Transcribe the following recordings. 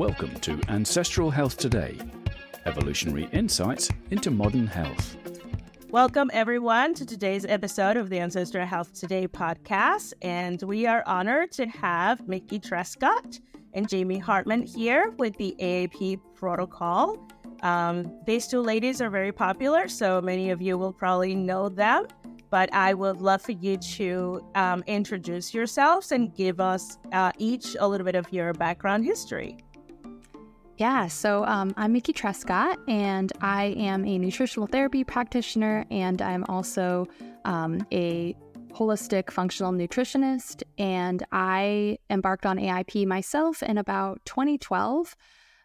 Welcome to Ancestral Health Today, evolutionary insights into modern health. Welcome, everyone, to today's episode of the Ancestral Health Today podcast. And we are honored to have Mickey Trescott and Jaime Hartman here with the AIP protocol. Um, these two ladies are very popular, so many of you will probably know them. But I would love for you to um, introduce yourselves and give us uh, each a little bit of your background history. Yeah, so um, I'm Mickey Trescott, and I am a nutritional therapy practitioner, and I'm also um, a holistic functional nutritionist. And I embarked on AIP myself in about 2012.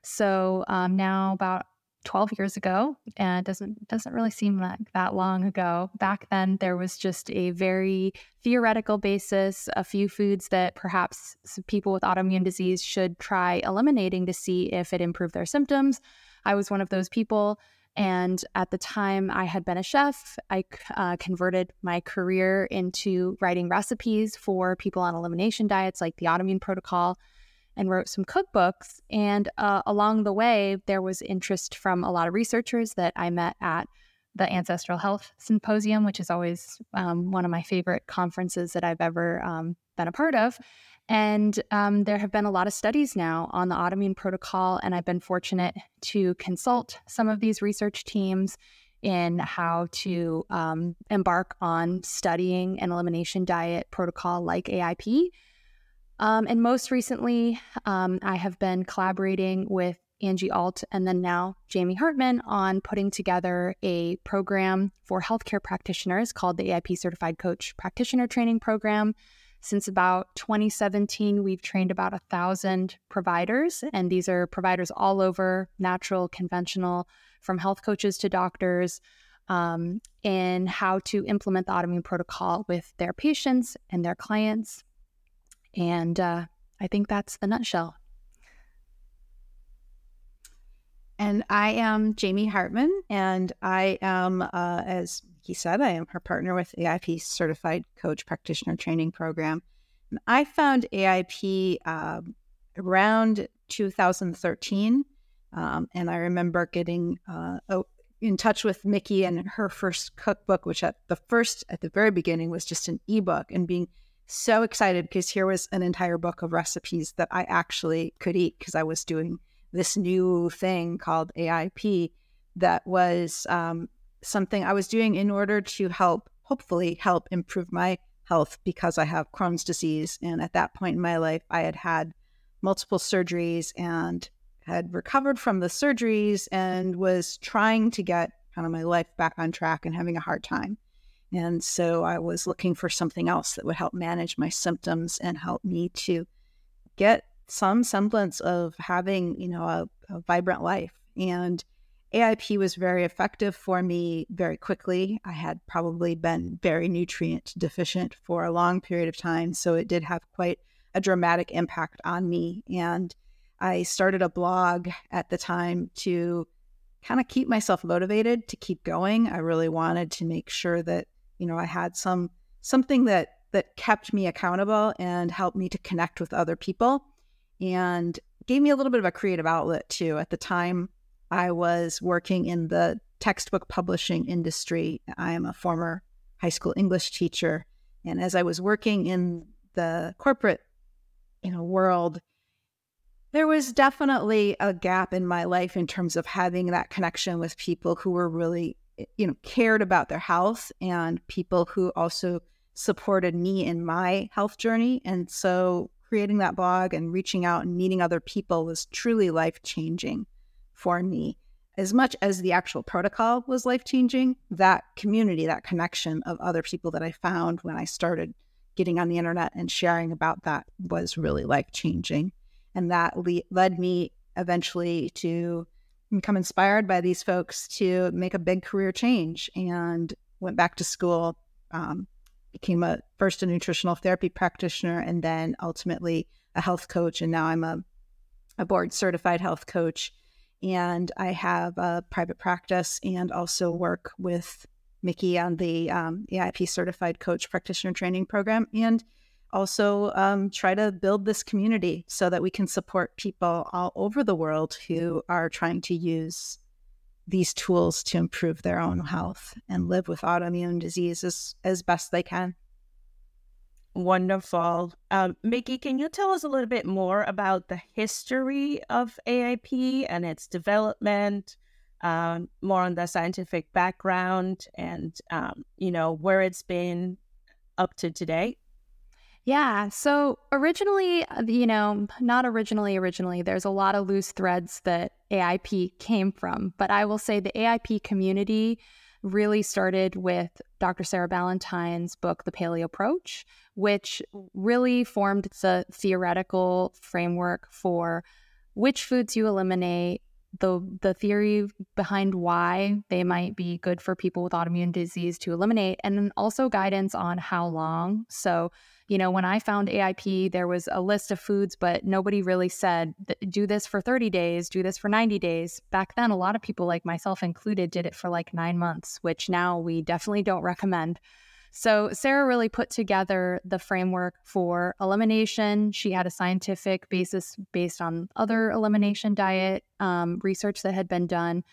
So um, now about 12 years ago and it doesn't doesn't really seem like that long ago. Back then there was just a very theoretical basis a few foods that perhaps people with autoimmune disease should try eliminating to see if it improved their symptoms. I was one of those people and at the time i had been a chef. I uh, converted my career into writing recipes for people on elimination diets like the autoimmune protocol and wrote some cookbooks. And uh, along the way, there was interest from a lot of researchers that I met at the Ancestral Health Symposium, which is always um, one of my favorite conferences that I've ever um, been a part of. And um, there have been a lot of studies now on the autoimmune protocol, and I've been fortunate to consult some of these research teams in how to um, embark on studying an elimination diet protocol like AIP um, and most recently, um, I have been collaborating with Angie Alt and then now Jaime Hartman on putting together a program for healthcare practitioners called the AIP Certified Coach Practitioner Training Program. Since about 2017, we've trained about a thousand providers, and these are providers all over natural, conventional, from health coaches to doctors, um, in how to implement the autoimmune protocol with their patients and their clients. And uh, I think that's the nutshell. And I am Jaime Hartman, and I am, uh, as he said, I am her partner with AIP Certified Coach Practitioner Training Program. And I found AIP uh, around 2013, um, and I remember getting uh, in touch with Mickey and her first cookbook, which at the first, at the very beginning, was just an ebook, and being so excited because here was an entire book of recipes that I actually could eat because I was doing this new thing called AIP that was um, something I was doing in order to help, hopefully, help improve my health because I have Crohn's disease. And at that point in my life, I had had multiple surgeries and had recovered from the surgeries and was trying to get kind of my life back on track and having a hard time. And so I was looking for something else that would help manage my symptoms and help me to get some semblance of having, you know, a, a vibrant life. And AIP was very effective for me very quickly. I had probably been very nutrient deficient for a long period of time. So it did have quite a dramatic impact on me. And I started a blog at the time to kind of keep myself motivated to keep going. I really wanted to make sure that you know, I had some something that that kept me accountable and helped me to connect with other people and gave me a little bit of a creative outlet too. At the time, I was working in the textbook publishing industry. I am a former high school English teacher, and as I was working in the corporate, you know, world, there was definitely a gap in my life in terms of having that connection with people who were really Eh, you know cared about their health and people who also supported me in my health journey. And so creating that blog and reaching out and meeting other people was truly life changing for me. As much as the actual protocol was life changing that community that connection of other people that i found when i started getting on the internet and sharing about that was really life changing and that le- led me eventually to become inspired by these folks to make a big career change and went back to school um, became a first a nutritional therapy practitioner and then ultimately a health coach. And now i'm a, a board certified health coach. And i have a private practice and also work with mickey on the um, aip certified coach practitioner training program. And also um, try to build this community so that we can support people all over the world who are trying to use these tools to improve their own health and live with autoimmune diseases as best they can. Wonderful. Um, Mickey, can you tell us a little bit more about the history of AIP and its development, um, more on the scientific background and, um, you know, where it's been up to today? Yeah. So originally, uh, you know, not originally, originally, there's a lot of loose threads that AIP came from. But I will say the AIP community really started with Dr. Sarah Ballantyne's book, The Paleo Approach, which really formed the theoretical framework for which foods you eliminate, the the theory behind why they might be good for people with autoimmune disease to eliminate, and then also guidance on how long. So you know, when I found AIP, there was a list of foods, but nobody really said, do this for 30 days, do this for 90 days. Back then, a lot of people, like myself included, did it for like nine months, which now we definitely don't recommend. So, Sarah really put together the framework for elimination. She had a scientific basis based on other elimination diet um, research that had been done.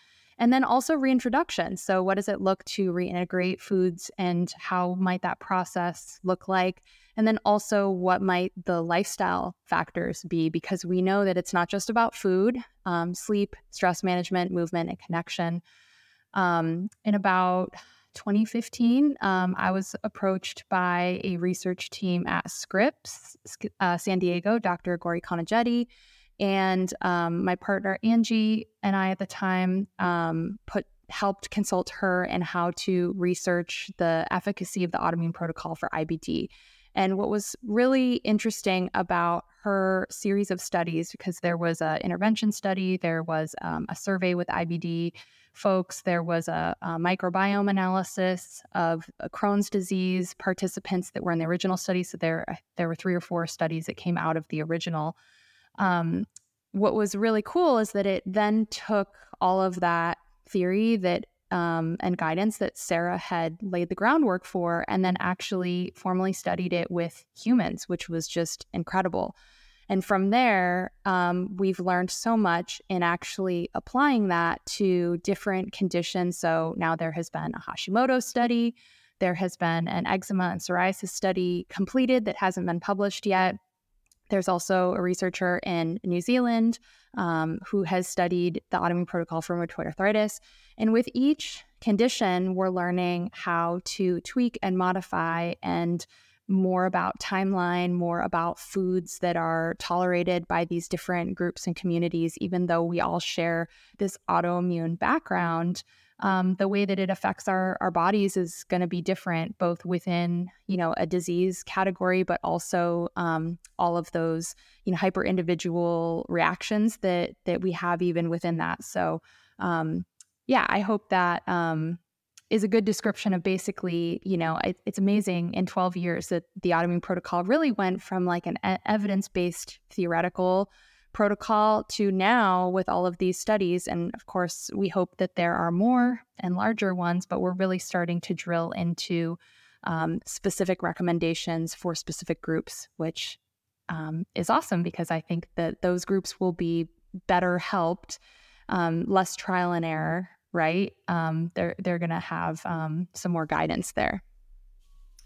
And then also reintroduction. So, what does it look to reintegrate foods and how might that process look like? And then also, what might the lifestyle factors be? Because we know that it's not just about food, um, sleep, stress management, movement, and connection. Um, in about 2015, um, I was approached by a research team at Scripps, uh, San Diego, Dr. Gauree Konijeti, and um, my partner Angie and I at the time um, put helped consult her and how to research the efficacy of the autoimmune protocol for IBD. And what was really interesting about her series of studies, because there was an intervention study, there was um, a survey with IBD folks, there was a, a microbiome analysis of Crohn's disease participants that were in the original study. So there, there were three or four studies that came out of the original. Um, what was really cool is that it then took all of that theory that um, and guidance that Sarah had laid the groundwork for, and then actually formally studied it with humans, which was just incredible. And from there, um, we've learned so much in actually applying that to different conditions. So now there has been a Hashimoto study, there has been an eczema and psoriasis study completed that hasn't been published yet. There's also a researcher in New Zealand um, who has studied the autoimmune protocol for rheumatoid arthritis. And with each condition, we're learning how to tweak and modify and more about timeline, more about foods that are tolerated by these different groups and communities, even though we all share this autoimmune background um, the way that it affects our, our bodies is going to be different, both within, you know, a disease category, but also um, all of those, you know, hyper individual reactions that, that we have even within that. So, um, yeah, I hope that um, is a good description of basically, you know, it, it's amazing in 12 years that the autoimmune protocol really went from like an evidence based theoretical protocol to now with all of these studies. And of course, we hope that there are more and larger ones, but we're really starting to drill into um, specific recommendations for specific groups, which um, is awesome because I think that those groups will be better helped, um, less trial and error, right? Um, they're they're going to have um, some more guidance there.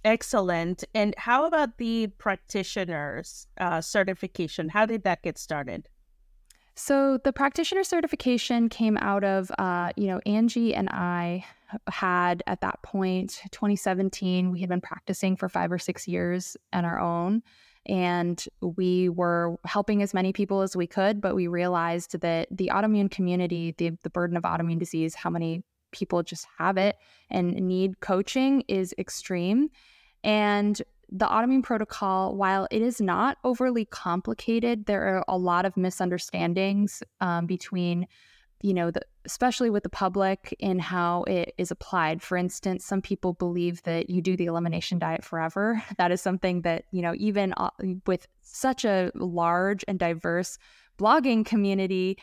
Excellent. And how about the practitioner's uh, certification? How did that get started? So the practitioner certification came out of, uh, you know, Angie and I had at that point, 2017, we had been practicing for five or six years on our own. And we were helping as many people as we could, but we realized that the autoimmune community, the, the burden of autoimmune disease, how many people just have it and need coaching is extreme. And the autoimmune protocol, while it is not overly complicated, there are a lot of misunderstandings um, between, you know, the, especially with the public in how it is applied. For instance, some people believe that you do the elimination diet forever. That is something that, you know, even uh, with such a large and diverse blogging community,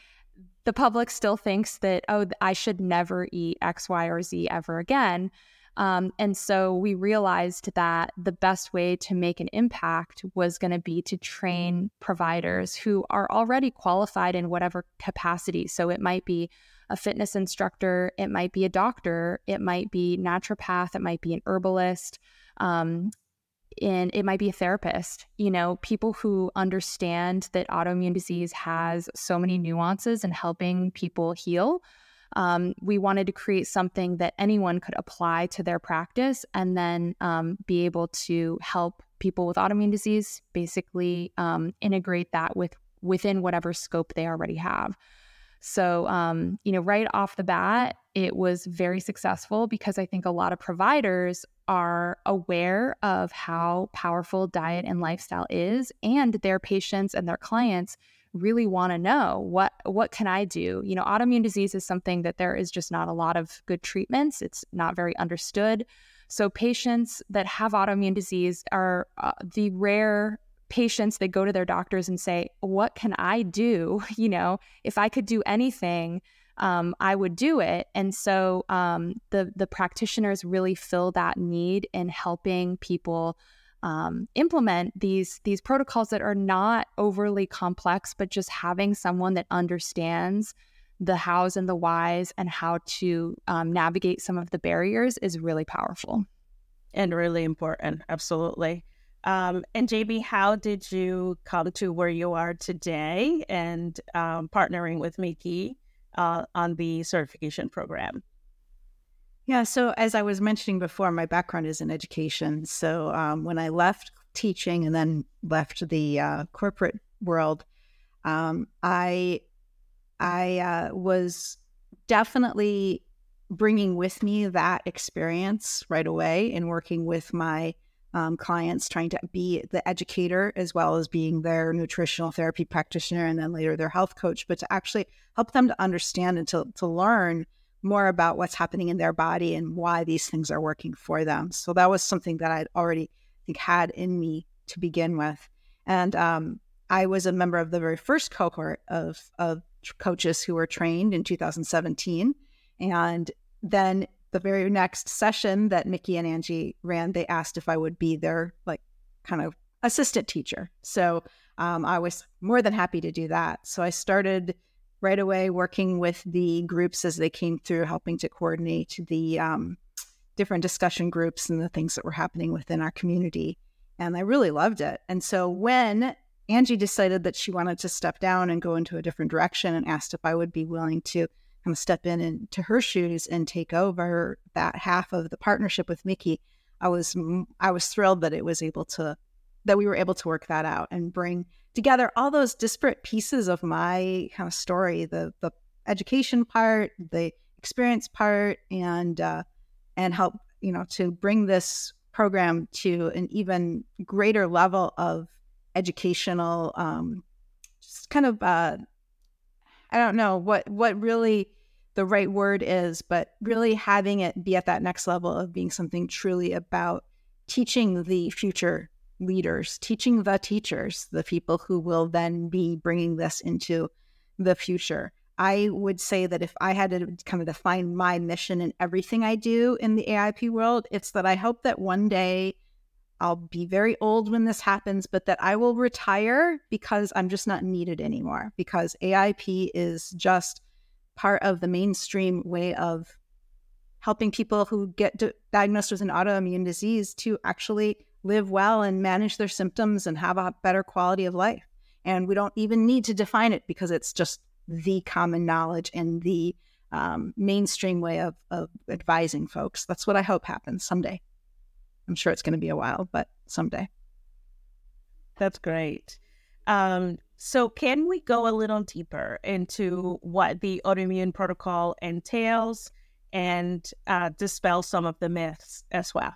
the public still thinks that, oh, I should never eat X, Y, or Z ever again. Um, and so we realized that the best way to make an impact was going to be to train providers who are already qualified in whatever capacity. So it might be a fitness instructor, it might be a doctor, it might be naturopath, it might be an herbalist. Um, and it might be a therapist, you know, people who understand that autoimmune disease has so many nuances in helping people heal um, we wanted to create something that anyone could apply to their practice and then um, be able to help people with autoimmune disease basically um, integrate that with within whatever scope they already have. So, um, you know, right off the bat, it was very successful because I think a lot of providers are aware of how powerful diet and lifestyle is, and their patients and their clients really want to know what what can I do? You know, autoimmune disease is something that there is just not a lot of good treatments. It's not very understood. So patients that have autoimmune disease are uh, the rare patients that go to their doctors and say, "What can I do? You know, if I could do anything, um, I would do it." And so um, the the practitioners really fill that need in helping people um, implement these these protocols that are not overly complex, but just having someone that understands the hows and the whys and how to um, navigate some of the barriers is really powerful and really important. Absolutely. Um, and JB, how did you come to where you are today and um, partnering with Mickey uh, on the certification program? Yeah. So, as I was mentioning before, my background is in education. So, um, when I left teaching and then left the uh, corporate world, um, I I uh, was definitely bringing with me that experience right away in working with my um, clients, trying to be the educator as well as being their nutritional therapy practitioner and then later their health coach, but to actually help them to understand and to, to learn more about what's happening in their body and why these things are working for them. So that was something that I'd already think had in me to begin with. And um, I was a member of the very first cohort of, of coaches who were trained in 2017. And then the very next session that Mickey and Angie ran, they asked if I would be their like kind of assistant teacher. So um, I was more than happy to do that. So I started right away working with the groups as they came through, helping to coordinate the um, different discussion groups and the things that were happening within our community. And I really loved it. And so when Angie decided that she wanted to step down and go into a different direction and asked if I would be willing to kind of step in into her shoes and take over that half of the partnership with Mickey, I was I was thrilled that it was able to that we were able to work that out and bring together all those disparate pieces of my kind of story the the education part the experience part and uh, and help you know to bring this program to an even greater level of educational um, just kind of uh, i don't know what what really the right word is but really having it be at that next level of being something truly about teaching the future leaders, teaching the teachers, the people who will then be bringing this into the future. I would say that if I had to kind of define my mission in everything I do in the AIP world, it's that I hope that one day I'll be very old when this happens, but that I will retire because I'm just not needed anymore. Because AIP is just part of the mainstream way of helping people who get diagnosed with an autoimmune disease to actually live well and manage their symptoms and have a better quality of life. And we don't even need to define it because it's just the common knowledge and the um, mainstream way of, of advising folks. That's what I hope happens someday. I'm sure it's going to be a while, but someday. That's great. Um, so, can we go a little deeper into what the autoimmune protocol entails and uh, dispel some of the myths as well?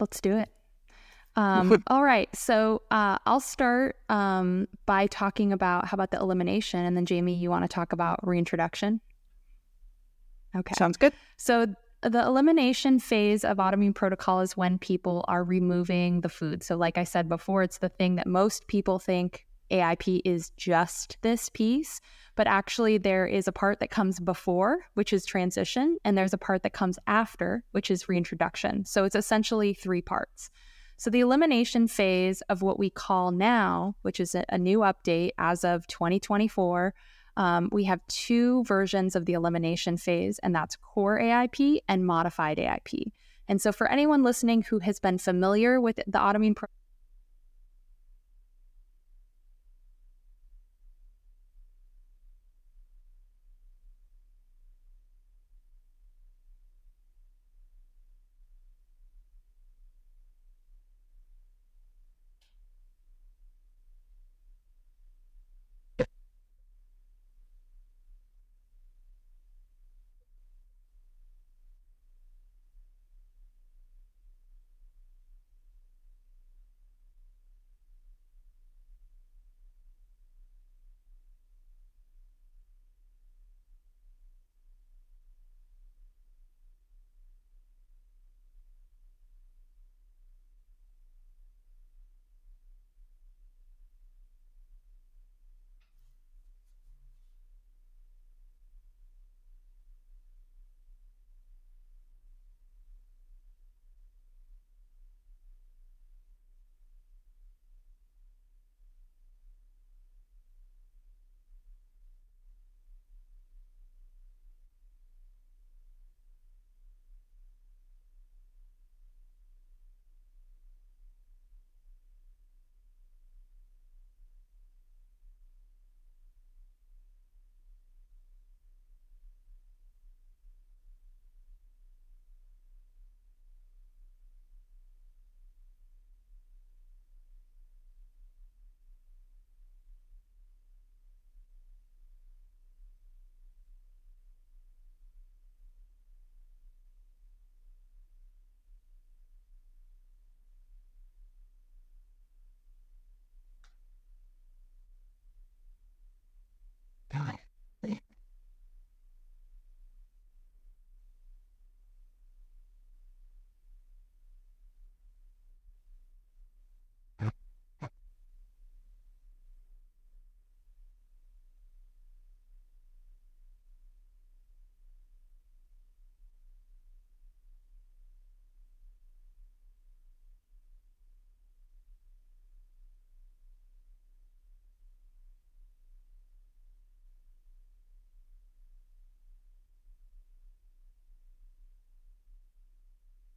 Let's do it. Um, all right. So uh, I'll start um, by talking about how about the elimination, and then Jaime, you want to talk about reintroduction. Okay. Sounds good. So the elimination phase of autoimmune protocol is when people are removing the food. So, like I said before, it's the thing that most people think AIP is just this piece, but actually there is a part that comes before, which is transition, and there's a part that comes after, which is reintroduction. So it's essentially three parts. So the elimination phase of what we call now, which is a, new update as of 2024, um, we have two versions of the elimination phase, and that's core AIP and modified AIP. And so, for anyone listening who has been familiar with the autoimmune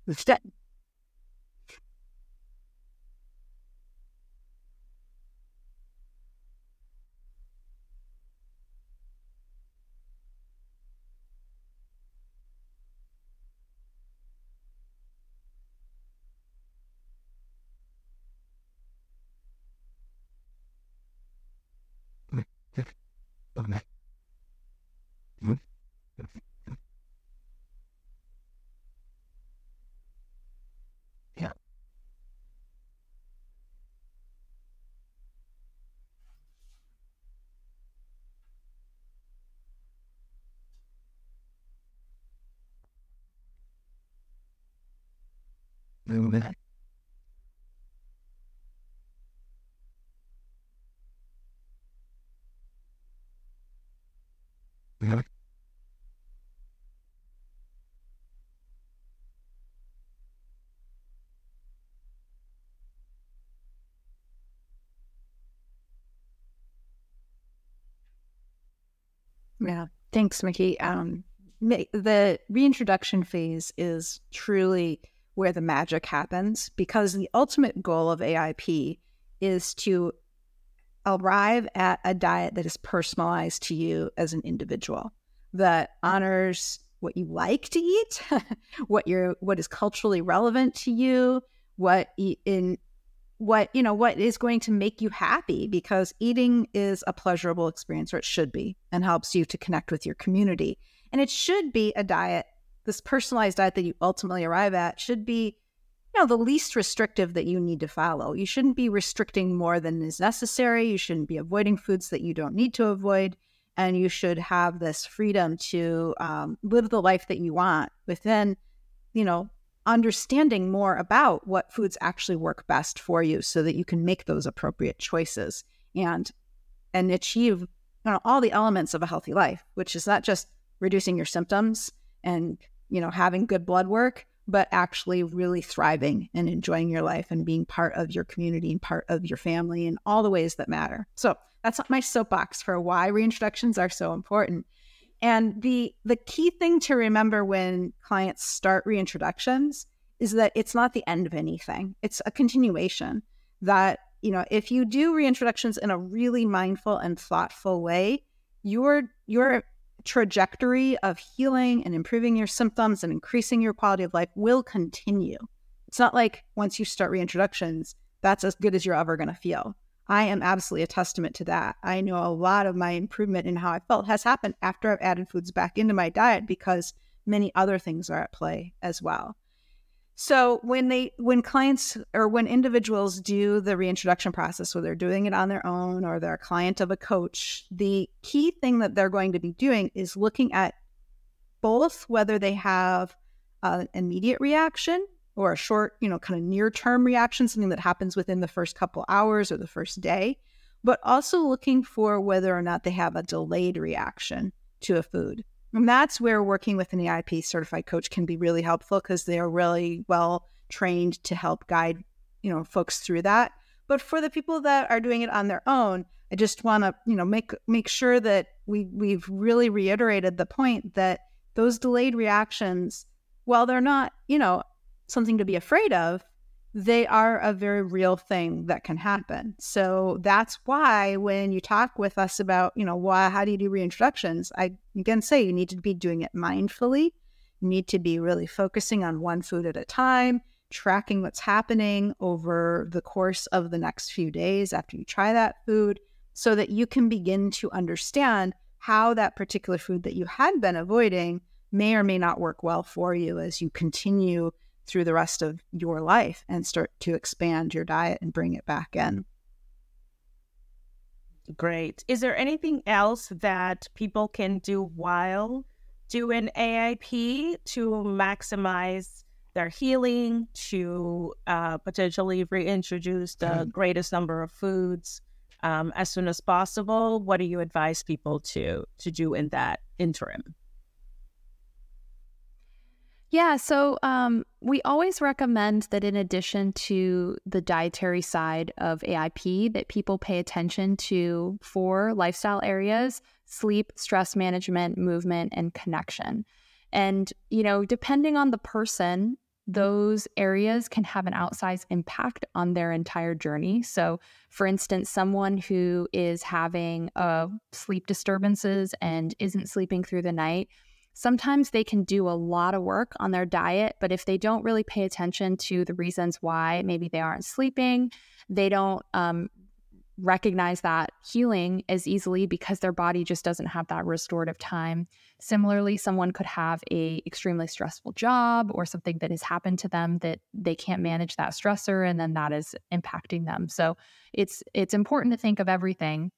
That movement Yeah, thanks, Mickey. Um, the reintroduction phase is truly where the magic happens because the ultimate goal of AIP is to arrive at a diet that is personalized to you as an individual that honors what you like to eat what your what is culturally relevant to you what in what you know what is going to make you happy because eating is a pleasurable experience or it should be and helps you to connect with your community. And it should be a diet this personalized diet that you ultimately arrive at should be you know the least restrictive that you need to follow. You shouldn't be restricting more than is necessary. You shouldn't be avoiding foods that you don't need to avoid. And you should have this freedom to um, live the life that you want within you know understanding more about what foods actually work best for you so that you can make those appropriate choices and and achieve you know, all the elements of a healthy life, which is not just reducing your symptoms and you know having good blood work, but actually really thriving and enjoying your life and being part of your community and part of your family in all the ways that matter. So that's my soapbox for why reintroductions are so important. And the the key thing to remember when clients start reintroductions is that it's not the end of anything. It's a continuation that, you know, if you do reintroductions in a really mindful and thoughtful way, your your trajectory of healing and improving your symptoms and increasing your quality of life will continue. It's not like once you start reintroductions, that's as good as you're ever going to feel. I am absolutely a testament to that. I know a lot of my improvement in how I felt has happened after I've added foods back into my diet because many other things are at play as well. So when they when clients or when individuals do the reintroduction process, whether they're doing it on their own or they're a client of a coach, the key thing that they're going to be doing is looking at both whether they have an immediate reaction or a short, you know, kind of near term reaction, something that happens within the first couple hours or the first day, but also looking for whether or not they have a delayed reaction to a food. And that's where working with an AIP certified coach can be really helpful because they're really well trained to help guide, you know, folks through that. But for the people that are doing it on their own, I just want to, you know, make make sure that we we've really reiterated the point that those delayed reactions, while they're not, you know, something to be afraid of, they are a very real thing that can happen. So that's why when you talk with us about, you know, why how do you do reintroductions, I again say you need to be doing it mindfully. You need to be really focusing on one food at a time, tracking what's happening over the course of the next few days after you try that food so that you can begin to understand how that particular food that you had been avoiding may or may not work well for you as you continue through the rest of your life and start to expand your diet and bring it back in. Great. Is there anything else that people can do while doing AIP to maximize their healing, to uh, potentially reintroduce the mm-hmm. greatest number of foods um, as soon as possible? What do you advise people to to do in that interim? Yeah, so um, we always recommend that in addition to the dietary side of AIP, that people pay attention to four lifestyle areas: sleep, stress management, movement, and connection. And you know, depending on the person, those areas can have an outsized impact on their entire journey. So, for instance, someone who is having uh, sleep disturbances and isn't sleeping through the night sometimes they can do a lot of work on their diet, but if they don't really pay attention to the reasons why maybe they aren't sleeping, they don't um, recognize that healing as easily because their body just doesn't have that restorative time. Similarly, someone could have a extremely stressful job or something that has happened to them that they can't manage that stressor and then that is impacting them. So it's it's important to think of everything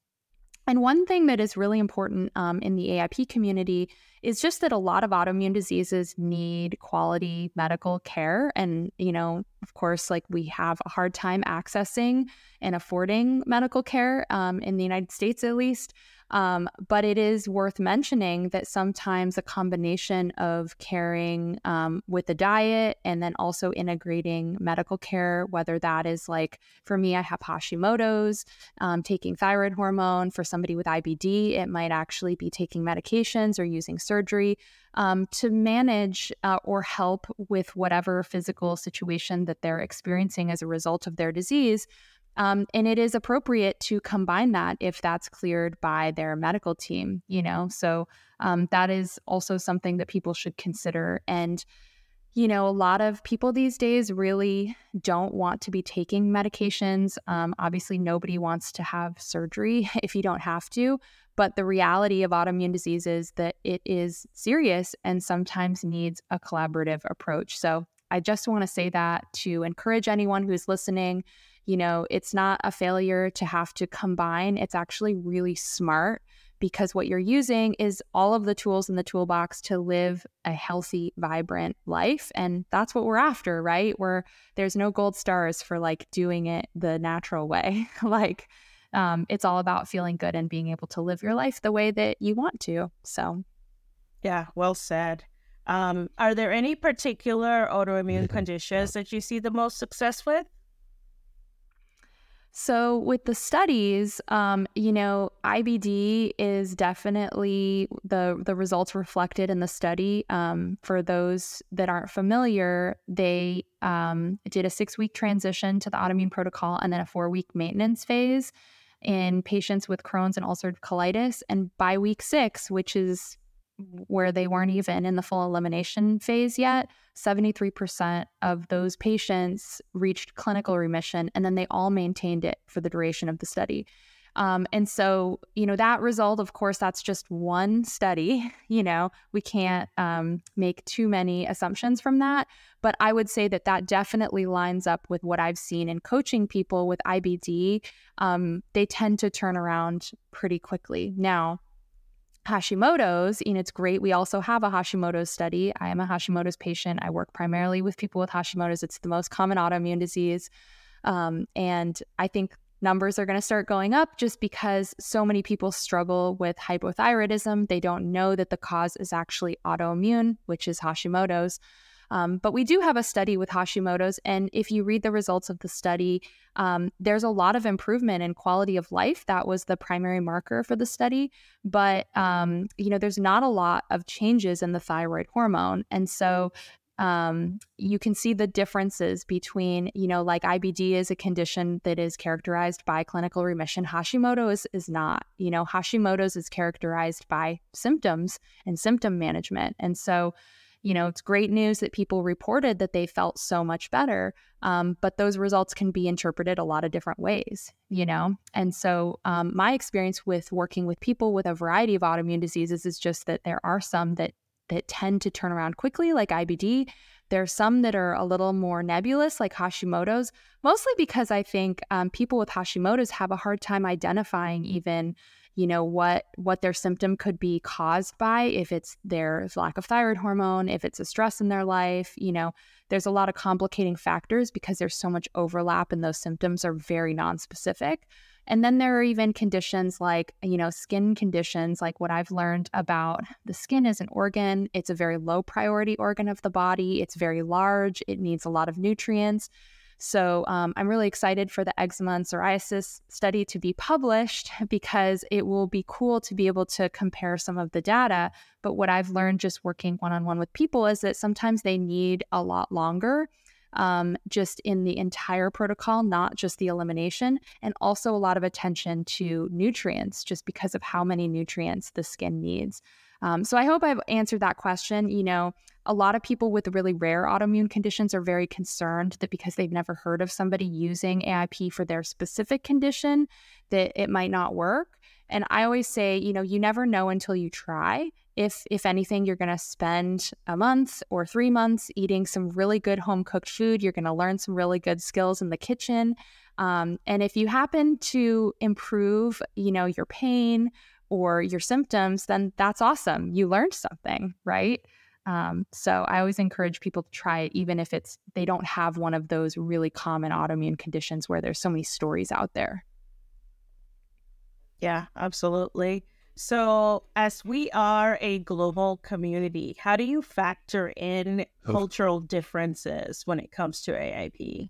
and one thing that is really important um, in the AIP community is just that a lot of autoimmune diseases need quality medical care. And, you know, of course, like we have a hard time accessing and affording medical care um, in the United States, at least. Um, but it is worth mentioning that sometimes a combination of caring um, with the diet and then also integrating medical care, whether that is like for me, I have Hashimoto's, um, taking thyroid hormone. For somebody with IBD, it might actually be taking medications or using surgery. Um, to manage uh, or help with whatever physical situation that they're experiencing as a result of their disease. Um, and it is appropriate to combine that if that's cleared by their medical team, you know? So um, that is also something that people should consider. And, you know, a lot of people these days really don't want to be taking medications. Um, obviously, nobody wants to have surgery if you don't have to. But the reality of autoimmune disease is that it is serious and sometimes needs a collaborative approach. So I just want to say that to encourage anyone who's listening you know, it's not a failure to have to combine. It's actually really smart because what you're using is all of the tools in the toolbox to live a healthy, vibrant life. And that's what we're after, right? Where there's no gold stars for like doing it the natural way. like, um, it's all about feeling good and being able to live your life the way that you want to. So, yeah, well said. Um, are there any particular autoimmune conditions that you see the most success with? So, with the studies, um, you know, IBD is definitely the the results reflected in the study. Um, for those that aren't familiar, they um, did a six week transition to the autoimmune protocol and then a four week maintenance phase in patients with Crohn's and ulcerative colitis. And by week six, which is where they weren't even in the full elimination phase yet, 73% of those patients reached clinical remission, and then they all maintained it for the duration of the study. Um, and so, you know, that result, of course, that's just one study. You know, we can't um, make too many assumptions from that. But I would say that that definitely lines up with what I've seen in coaching people with IBD. Um, they tend to turn around pretty quickly. Now, Hashimoto's, and it's great. We also have a Hashimoto's study. I am a Hashimoto's patient. I work primarily with people with Hashimoto's. It's the most common autoimmune disease. Um, and I think numbers are going to start going up just because so many people struggle with hypothyroidism. They don't know that the cause is actually autoimmune, which is Hashimoto's. Um, but we do have a study with Hashimoto's, and if you read the results of the study, um, there's a lot of improvement in quality of life. That was the primary marker for the study, but um, you know, there's not a lot of changes in the thyroid hormone, and so um, you can see the differences between, you know, like IBD is a condition that is characterized by clinical remission. Hashimoto's is, is not. You know, Hashimoto's is characterized by symptoms and symptom management. And so, you know, it's great news that people reported that they felt so much better. Um, but those results can be interpreted a lot of different ways, you know? And so, um, my experience with working with people with a variety of autoimmune diseases is just that there are some that that tend to turn around quickly, like IBD. There are some that are a little more nebulous, like Hashimoto's, mostly because I think um, people with Hashimoto's have a hard time identifying even you know what what their symptom could be caused by if it's their lack of thyroid hormone if it's a stress in their life you know there's a lot of complicating factors because there's so much overlap and those symptoms are very nonspecific. And then there are even conditions like you know skin conditions like what i've learned about the skin is an organ. It's a very low priority organ of the body. It's very large. It needs a lot of nutrients so um, I'm really excited for the eczema and psoriasis study to be published because it will be cool to be able to compare some of the data. But what I've learned just working one on one with people is that sometimes they need a lot longer. Um, just in the entire protocol, not just the elimination, and also a lot of attention to nutrients, just because of how many nutrients the skin needs. Um, so I hope I've answered that question. You know, a lot of people with really rare autoimmune conditions are very concerned that because they've never heard of somebody using AIP for their specific condition, that it might not work. And I always say, you know, you never know until you try. If if anything, you're going to spend a month or 3 months eating some really good home cooked food, you're going to learn some really good skills in the kitchen. Um, and if you happen to improve, you know, your pain or your symptoms, then that's awesome. You learned something, right? Um, so I always encourage people to try it, even if it's they don't have one of those really common autoimmune conditions where there's so many stories out there. Yeah, absolutely. So, as we are a global community, how do you factor in cultural differences when it comes to AIP?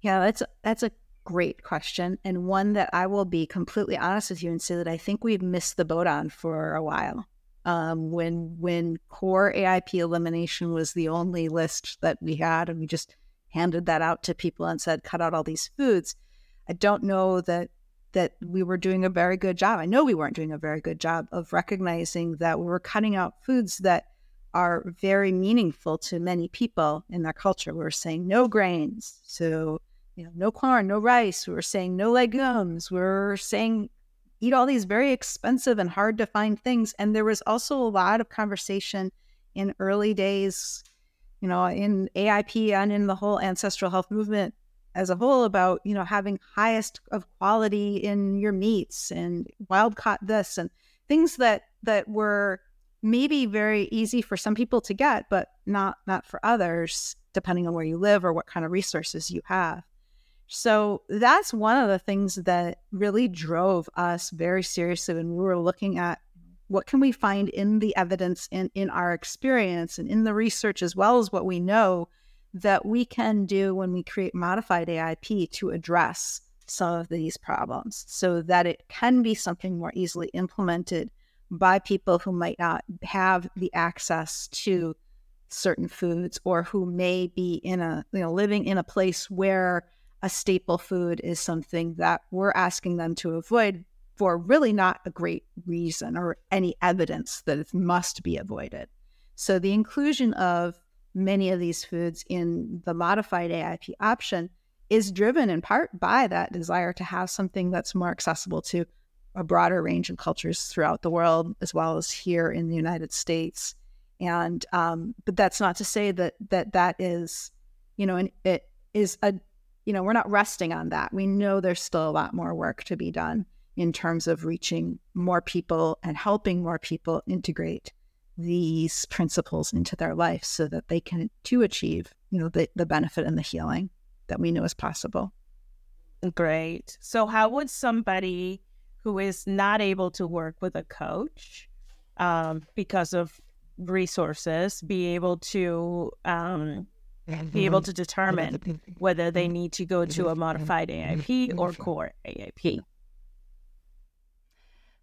Yeah, that's that's a great question and one that I will be completely honest with you and say that I think we've missed the boat on for a while. Um, when when core AIP elimination was the only list that we had, and we just handed that out to people and said, cut out all these foods. I don't know that that we were doing a very good job. I know we weren't doing a very good job of recognizing that we were cutting out foods that are very meaningful to many people in their culture. We were saying no grains, so you know, no corn, no rice. We were saying no legumes. We are saying eat all these very expensive and hard to find things. And there was also a lot of conversation in early days, you know, in AIP and in the whole ancestral health movement as a whole about, you know, having highest of quality in your meats and wild caught this and things that that were maybe very easy for some people to get, but not not for others, depending on where you live or what kind of resources you have. So that's one of the things that really drove us very seriously when we were looking at what can we find in the evidence and in our experience and in the research as well as what we know that we can do when we create modified AIP to address some of these problems so that it can be something more easily implemented by people who might not have the access to certain foods or who may be in a you know living in a place where a staple food is something that we're asking them to avoid for really not a great reason or any evidence that it must be avoided. So the inclusion of many of these foods in the modified AIP option is driven in part by that desire to have something that's more accessible to a broader range of cultures throughout the world, as well as here in the United States. And um, but that's not to say that that that is, you know, and it is a, you know, we're not resting on that. We know there's still a lot more work to be done in terms of reaching more people and helping more people integrate these principles into their life so that they can to achieve you know the, the benefit and the healing that we know is possible great so how would somebody who is not able to work with a coach um, because of resources be able to um, be able to determine whether they need to go to a modified AIP or core AIP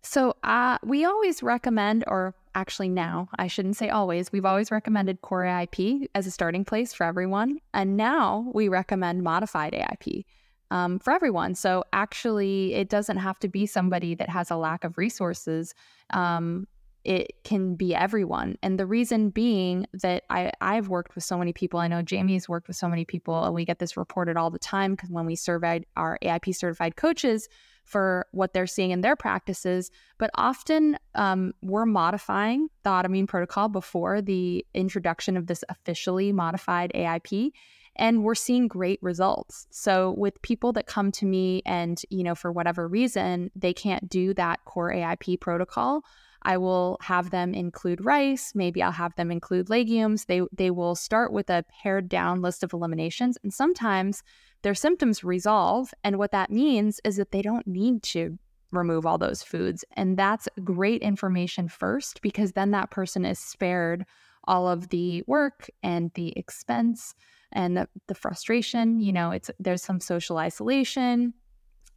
so uh, we always recommend, or actually now, I shouldn't say always, we've always recommended core AIP as a starting place for everyone. And now we recommend modified AIP um, for everyone. So actually, it doesn't have to be somebody that has a lack of resources. Um, it can be everyone. And the reason being that I, I've worked with so many people. I know Jaime's worked with so many people, and we get this reported all the time because when we surveyed our AIP certified coaches, for what they're seeing in their practices. But often um, we're modifying the autoimmune protocol before the introduction of this officially modified AIP. And we're seeing great results. So, with people that come to me and, you know, for whatever reason, they can't do that core AIP protocol, I will have them include rice. Maybe I'll have them include legumes. They they will start with a pared down list of eliminations, and sometimes their symptoms resolve. And what that means is that they don't need to remove all those foods. And that's great information first, because then that person is spared all of the work and the expense and the, the frustration. You know, it's there's some social isolation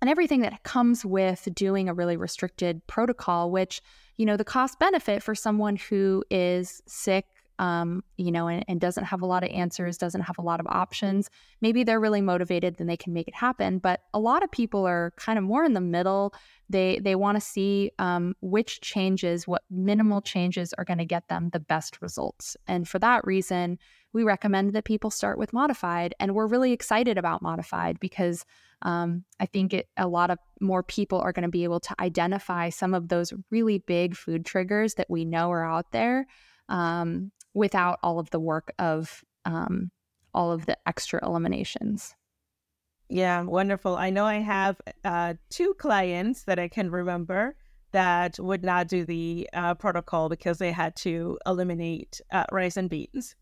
and everything that comes with doing a really restricted protocol, which, you know, the cost benefit for someone who is sick um, you know, and, and, doesn't have a lot of answers, doesn't have a lot of options. Maybe they're really motivated, then they can make it happen. But a lot of people are kind of more in the middle. They they want to see um, which changes, what minimal changes are going to get them the best results. And for that reason, we recommend that people start with modified. And we're really excited about modified because um, I think it, a lot of more people are going to be able to identify some of those really big food triggers that we know are out there um, without all of the work of um, all of the extra eliminations. Yeah, wonderful. I know I have uh, two clients that I can remember that would not do the uh, protocol because they had to eliminate uh, rice and beans.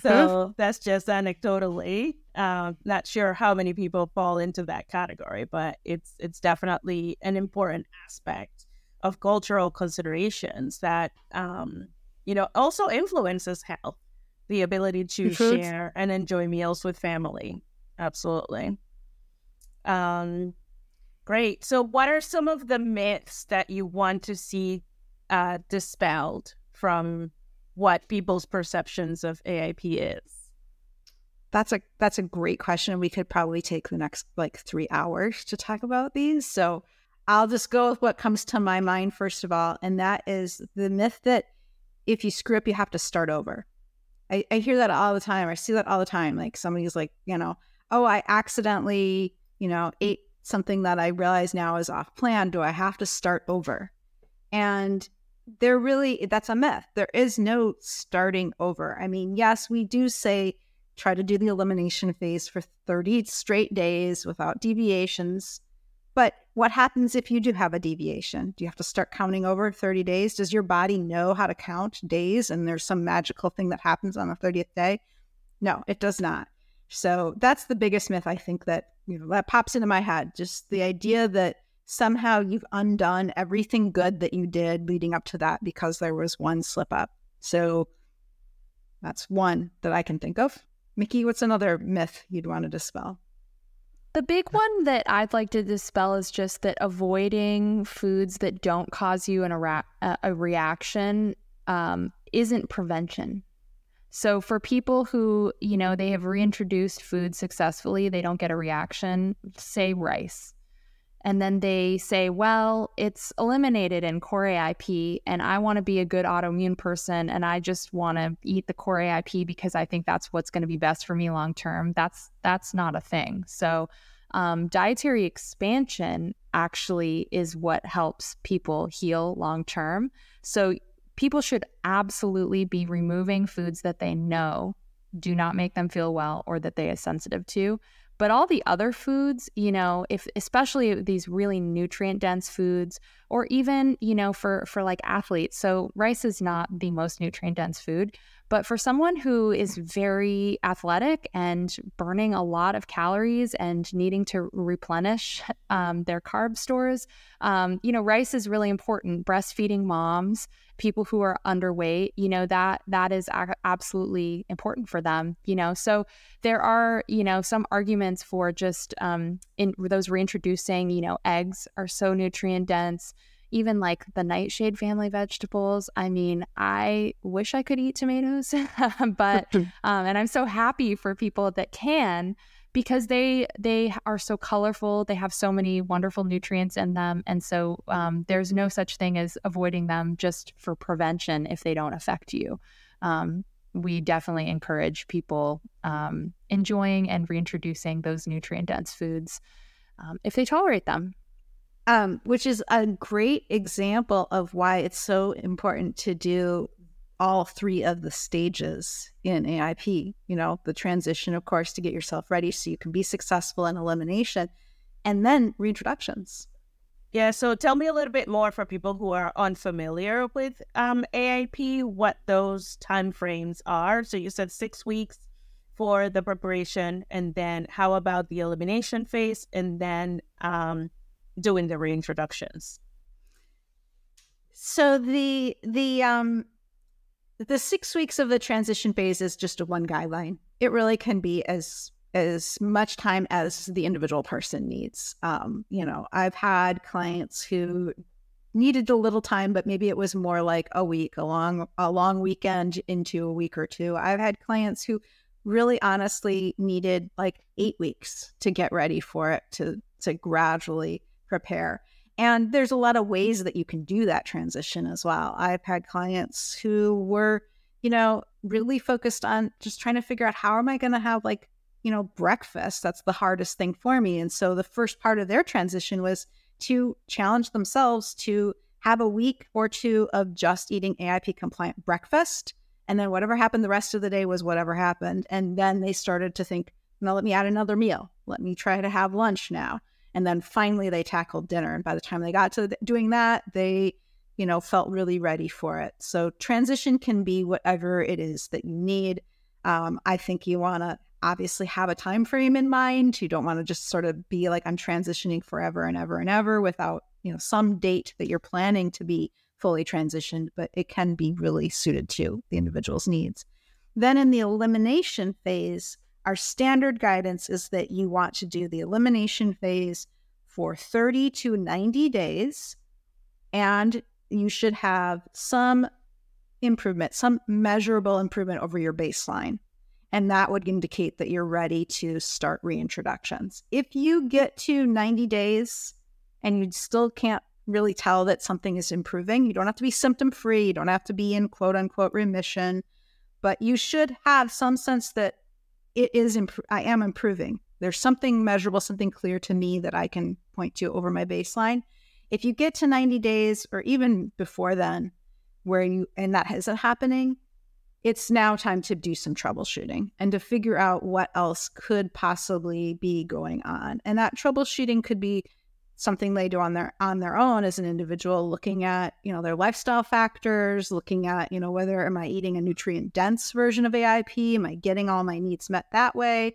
So mm-hmm. that's just anecdotally. Uh, not sure how many people fall into that category, but it's it's definitely an important aspect of cultural considerations that um, you know, also influences health, the ability to share and enjoy meals with family. Absolutely. Um, great. So, what are some of the myths that you want to see uh, dispelled from what people's perceptions of AIP is? That's a that's a great question. We could probably take the next like three hours to talk about these. So I'll just go with what comes to my mind first of all, and that is the myth that if you screw up, you have to start over. I, I hear that all the time. I see that all the time. Like somebody's like, you know, oh, I accidentally, you know, ate something that I realize now is off plan. Do I have to start over? And there really, that's a myth. There is no starting over. I mean, yes, we do say try to do the elimination phase for 30 straight days without deviations. But what happens if you do have a deviation? Do you have to start counting over 30 days? Does your body know how to count days and there's some magical thing that happens on the 30th day? No, it does not. So that's the biggest myth I think that you know, that pops into my head. Just the idea that somehow you've undone everything good that you did leading up to that because there was one slip up. So that's one that I can think of. Mickey, what's another myth you'd want to dispel? The big one that I'd like to dispel is just that avoiding foods that don't cause you an a, a reaction um, isn't prevention. So for people who, you know, they have reintroduced food successfully, they don't get a reaction, say rice. And then they say, well, it's eliminated in core AIP, and I want to be a good autoimmune person, and I just want to eat the core AIP because I think that's what's going to be best for me long term. That's that's not a thing. So, um, dietary expansion actually is what helps people heal long term. So, people should absolutely be removing foods that they know do not make them feel well or that they are sensitive to but all the other foods, you know, if especially these really nutrient dense foods or even, you know, for for like athletes. So rice is not the most nutrient dense food, but for someone who is very athletic and burning a lot of calories and needing to replenish um, their carb stores, um, you know, rice is really important. Breastfeeding moms, people who are underweight, you know, that that is a- absolutely important for them. You know, so there are, you know, some arguments for just um, in those reintroducing. You know, eggs are so nutrient dense even like the nightshade family vegetables. I mean, I wish I could eat tomatoes, but um, and I'm so happy for people that can because they they are so colorful. They have so many wonderful nutrients in them, and so um, there's no such thing as avoiding them just for prevention if they don't affect you. Um, we definitely encourage people um, enjoying and reintroducing those nutrient dense foods um, if they tolerate them um, which is a great example of why it's so important to do all three of the stages in AIP. You know, the transition, of course, to get yourself ready so you can be successful in elimination, and then reintroductions. Yeah, so tell me a little bit more for people who are unfamiliar with um, AIP, what those time frames are. So you said six weeks for the preparation, and then how about the elimination phase, and then um, doing the reintroductions? So the the um the six weeks of the transition phase is just a one guideline. It really can be as as much time as the individual person needs. Um, you know, I've had clients who needed a little time, but maybe it was more like a week, a long a long weekend into a week or two. I've had clients who really honestly needed like eight weeks to get ready for it to to gradually prepare. And there's a lot of mm-hmm. ways that you can do that transition as well. I've had clients who were, you know, really focused on just trying to figure out how am I going to have like, you know, breakfast? That's the hardest thing for me. And so the first part of their transition was to challenge themselves to have a week or two of just eating AIP compliant breakfast. And then whatever happened the rest of the day was whatever happened. And then they started to think, now let me add another meal. Let me try to have lunch now. And then finally they tackled dinner. And by the time they got to doing that, they, you know, felt really ready for it. So transition can be whatever it is that you need. Um, I think you want to obviously have a time frame in mind. You don't want to just sort of be like, I'm transitioning forever and ever and ever without, you know, some date that you're planning to be fully transitioned, but it can be really suited to the individual's needs. Then in the elimination phase, our standard guidance is that you want to do the elimination phase for 30 to 90 days, and you should have some improvement, some measurable improvement over your baseline. And that would indicate that you're ready to start reintroductions. If you get to 90 days and you still can't really tell that something is improving, you don't have to be symptom free, you don't have to be in quote unquote remission, but you should have some sense that it is imp- I am improving. There's something measurable, something clear to me that I can point to over my baseline. If you get to 90 days or even before then, where you and that isn't happening, it's now time to do some troubleshooting and to figure out what else could possibly be going on. And that troubleshooting could be something they do on their on their own as an individual looking at you know their lifestyle factors looking at you know whether am i eating a nutrient dense version of aip am i getting all my needs met that way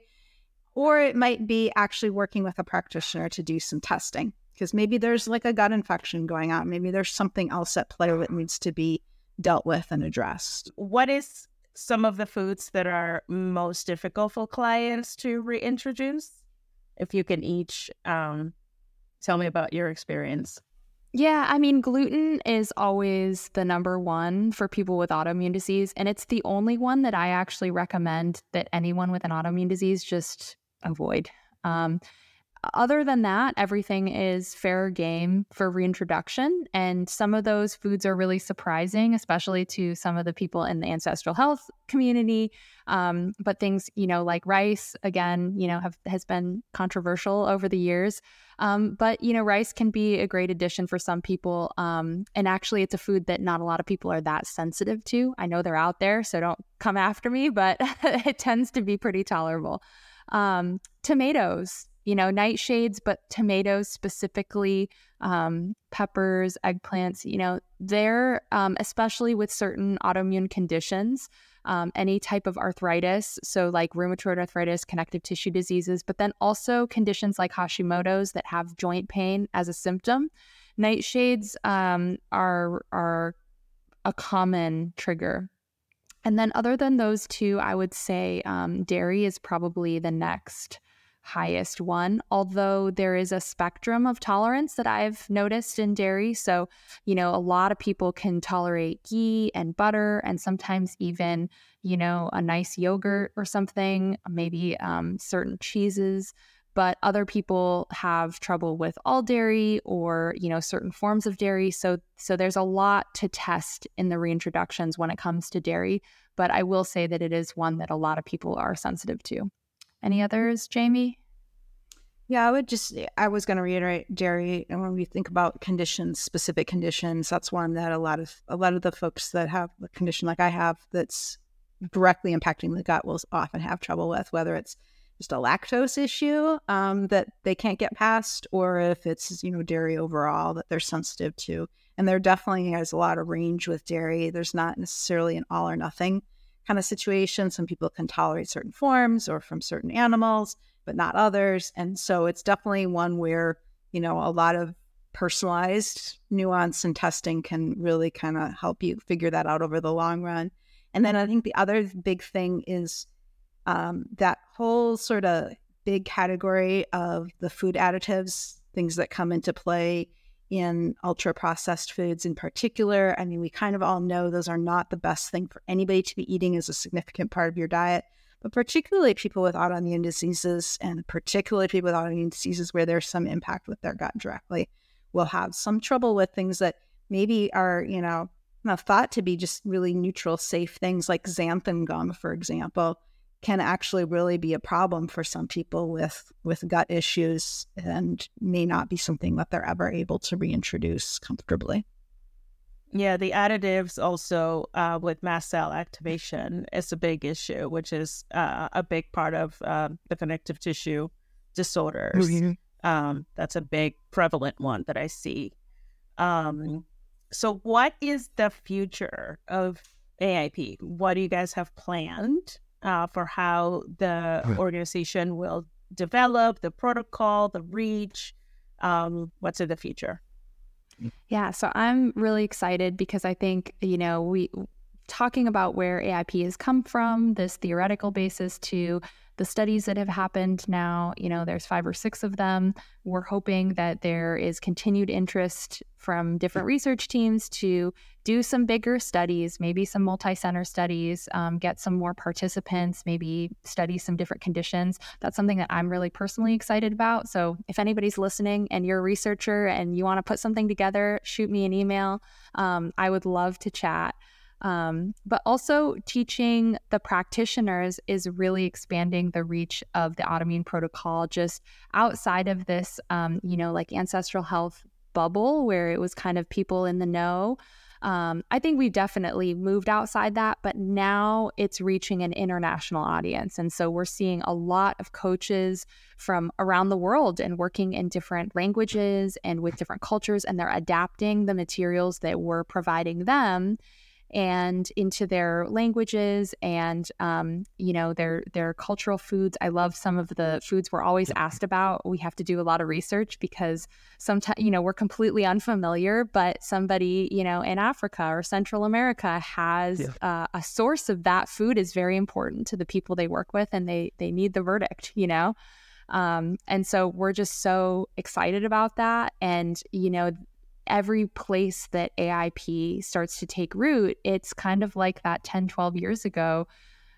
or it might be actually working with a practitioner to do some testing because maybe there's like a gut infection going on. Maybe there's something else at play that needs to be dealt with and addressed. What is some of the foods that are most difficult for clients to reintroduce? If you can each um, tell me about your experience. Yeah, I mean, gluten is always the number one for people with autoimmune disease. And it's the only one that I actually recommend that anyone with an autoimmune disease just avoid. Um, other than that, everything is fair game for reintroduction. And some of those foods are really surprising, especially to some of the people in the ancestral health community. Um, but things, you know, like rice, again, you know, have has been controversial over the years. Um, but you know, rice can be a great addition for some people. Um, and actually, it's a food that not a lot of people are that sensitive to. I know they're out there, so don't come after me, but it tends to be pretty tolerable. Um, tomatoes, you know, nightshades, but tomatoes specifically, um, peppers, eggplants, you know, they're um, especially with certain autoimmune conditions, um, any type of arthritis, so like rheumatoid arthritis, connective tissue diseases, but then also conditions like Hashimoto's that have joint pain as a symptom. Nightshades um, are are a common trigger. And then, other than those two, I would say um, dairy is probably the next highest one, although there is a spectrum of tolerance that I've noticed in dairy. So, you know, a lot of people can tolerate ghee and butter, and sometimes even, you know, a nice yogurt or something, maybe um, certain cheeses. But other people have trouble with all dairy or you know certain forms of dairy. So so there's a lot to test in the reintroductions when it comes to dairy. But I will say that it is one that a lot of people are sensitive to. Any others, Jaime? Yeah, I would just, I was going to reiterate, dairy, and when we think about conditions, specific conditions, that's one that a lot of, a lot of the folks that have a condition like I have that's directly impacting the gut will often have trouble with, whether it's just a lactose issue um, that they can't get past, or if it's, you know, dairy overall that they're sensitive to. And there definitely has a lot of range with dairy. There's not necessarily an all or nothing kind of situation. Some people can tolerate certain forms or from certain animals, but not others. And so it's definitely one where, you know, a lot of personalized nuance and testing can really kind of help you figure that out over the long run. And then I think the other big thing is um, that whole sort of big category of the food additives, things that come into play in ultra processed foods in particular. I mean, we kind of all know those are not the best thing for anybody to be eating as a significant part of your diet, but particularly people with autoimmune diseases and particularly people with autoimmune diseases where there's some impact with their gut directly will have some trouble with things that maybe are, you know, thought to be just really neutral, safe things like xanthan gum, for example can actually really be a problem for some people with with gut issues and may not be something that they're ever able to reintroduce comfortably. Yeah, the additives also uh, with mast cell activation is a big issue, which is uh, a big part of uh, the connective tissue disorders. Mm-hmm. Um, that's a big prevalent one that I see. Um, so, what is the future of AIP? What do you guys have planned? Uh, for how the organization will develop the protocol, the reach. Um, what's in the future? Yeah, so I'm really excited because I think, you know, we talking about where AIP has come from, this theoretical basis to the studies that have happened now, you know, there's five or six of them. We're hoping that there is continued interest from different research teams to do some bigger studies, maybe some multi center studies, um, get some more participants, maybe study some different conditions. That's something that I'm really personally excited about. So if anybody's listening and you're a researcher and you want to put something together, shoot me an email. Um, I would love to chat. Um, but also teaching the practitioners is really expanding the reach of the autoimmune protocol just outside of this, um, you know, like ancestral health bubble where it was kind of people in the know. Um, I think we definitely moved outside that, but now it's reaching an international audience. And so we're seeing a lot of coaches from around the world and working in different languages and with different cultures, and they're adapting the materials that we're providing them and into their languages and um, you know their their cultural foods. I love some of the foods we're always asked about. We have to do a lot of research because sometimes you know we're completely unfamiliar, but somebody you know in Africa or Central America has yeah. uh, a source of that food is very important to the people they work with, and they they need the verdict. You know. Um, and so we're just so excited about that. And, you know, every place that AIP starts to take root, it's kind of like that 10, 12 years ago,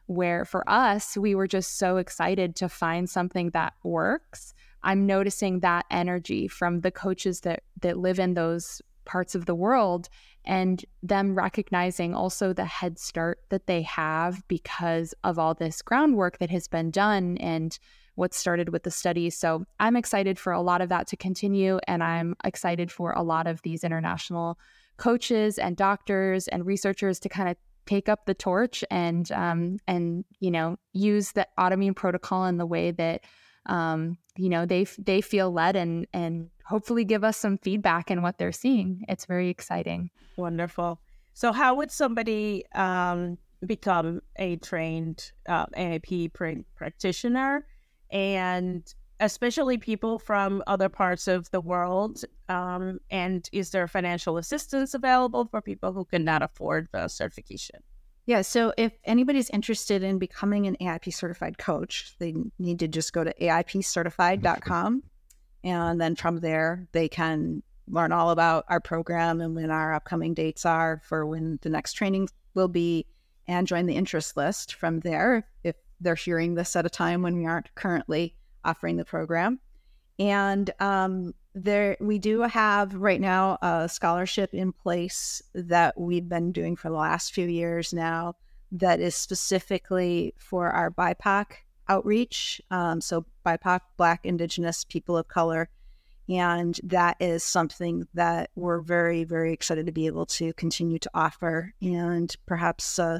where for us, we were just so excited to find something that works. I'm noticing that energy from the coaches that that live in those parts of the world and them recognizing also the head start that they have because of all this groundwork that has been done and what started with the study. So I'm excited for a lot of that to continue. And I'm excited for a lot of these international coaches and doctors and researchers to kind of take up the torch and um, and you know use the autoimmune protocol in the way that um, you know they they feel led and and hopefully give us some feedback in what they're seeing. It's very exciting. Wonderful. So how would somebody um, become a trained uh, AIP pr- practitioner? And especially people from other parts of the world? Um, and is there financial assistance available for people who cannot afford the certification? Yeah, so if anybody's interested in becoming an AIP certified coach, they need to just go to AIPcertified.com. And then from there, they can learn all about our program and when our upcoming dates are for when the next training will be and join the interest list from there if they're hearing this at a time when we aren't currently offering the program. And um, there, we do have right now a scholarship in place that we've been doing for the last few years now that is specifically for our BIPOC outreach. Um, so, BIPOC, Black, Indigenous, people of color. And that is something that we're very, very excited to be able to continue to offer and perhaps uh,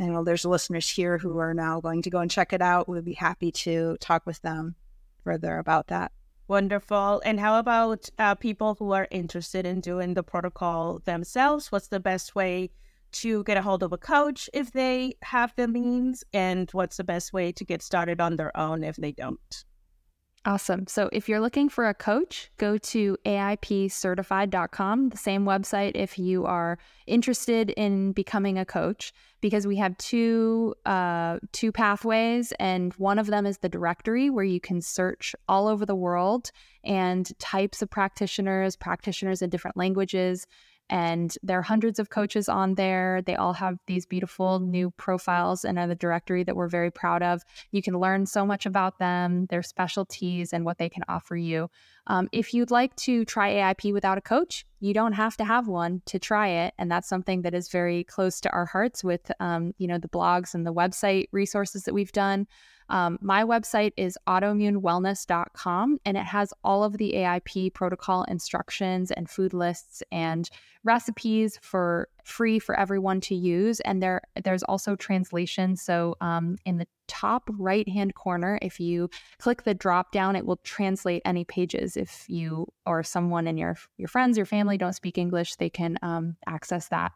I know there's listeners here who are now going to go and check it out. We'd be happy to talk with them further about that. Wonderful. And how about uh, people who are interested in doing the protocol themselves? What's the best way to get a hold of a coach if they have the means? And what's the best way to get started on their own if they don't? Awesome. So if you're looking for a coach, go to AIPcertified.com, the same website if you are interested in becoming a coach, because we have two uh, two pathways, and one of them is the directory where you can search all over the world and types of practitioners, practitioners in different languages, and there are hundreds of coaches on there. They all have these beautiful new profiles and a directory that we're very proud of. You can learn so much about them, their specialties, and what they can offer you. Um, if you'd like to try AIP without a coach, you don't have to have one to try it, and that's something that is very close to our hearts with um, you know the blogs and the website resources that we've done. Um, my website is autoimmunewellness.com and it has all of the AIP protocol instructions and food lists and recipes for free for everyone to use. And there there's also translation. So um, in the top right hand corner, if you click the drop down, it will translate any pages. If you or someone in your your friends, your family don't speak English, they can um, access that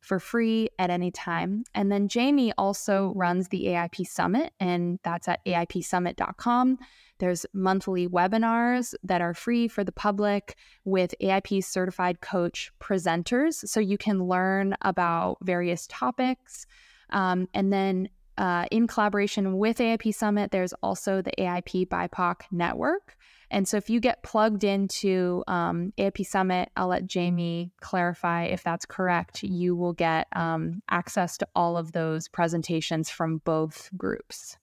for free at any time. And then Jaime also runs the AIP Summit, and that's at AIPsummit.com. There's monthly webinars that are free for the public with AIP certified coach presenters. So you can learn about various topics. Um, and then uh, in collaboration with AIP Summit, there's also the AIP BIPOC Network. And so if you get plugged into um, AIP Summit, I'll let Jaime clarify if that's correct. You will get um, access to all of those presentations from both groups.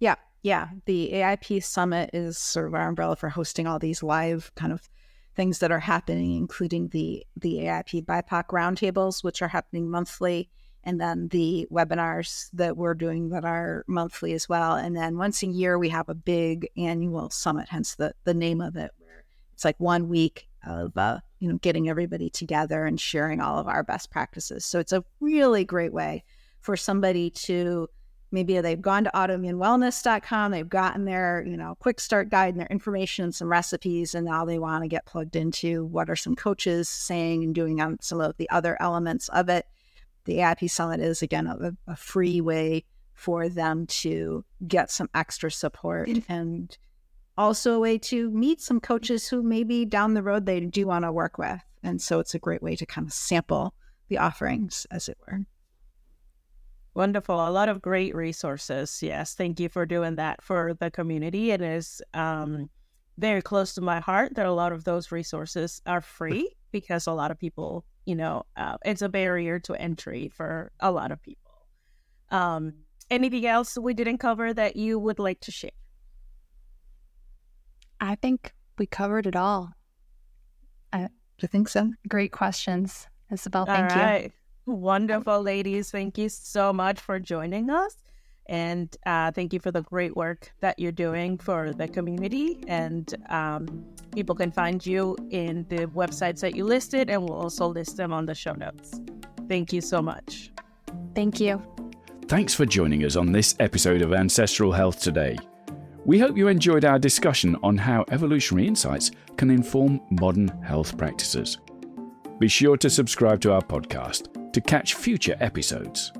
Yeah, yeah. The AIP Summit is sort of our umbrella for hosting all these live kind of things that are happening, including the the AIP BIPOC roundtables, which are happening monthly and then the webinars that we're doing that are monthly as well. And then once a year, we have a big annual summit, hence the, the name of it, where it's like one week of, uh, you know, getting everybody together and sharing all of our best practices. So it's a really great way for somebody to maybe they've gone to autoimmunewellness.com, they've gotten their, you know, quick start guide and their information and some recipes, and now they want to get plugged into what are some coaches saying and doing on some of the other elements of it the AIP Summit is, again, a, a free way for them to get some extra support and also a way to meet some coaches who maybe down the road they do want to work with. And so it's a great way to kind of sample the offerings, as it were. Wonderful. A lot of great resources. Yes. Thank you for doing that for the community. It is um, very close to my heart that a lot of those resources are free because a lot of people, you know, uh, it's a barrier to entry for a lot of people. Um, anything else we didn't cover that you would like to share? I think we covered it all. I, I think so. Great questions, Isabel. Thank you. Wonderful, ladies. Thank you so much for joining us. And uh, thank you for the great work that you're doing for the community. And um, people can find you in the websites that you listed, and we'll also list them on the show notes. Thank you so much. Thank you. Thanks for joining us on this episode of Ancestral Health Today. We hope you enjoyed our discussion on how evolutionary insights can inform modern health practices. Be sure to subscribe to our podcast to catch future episodes.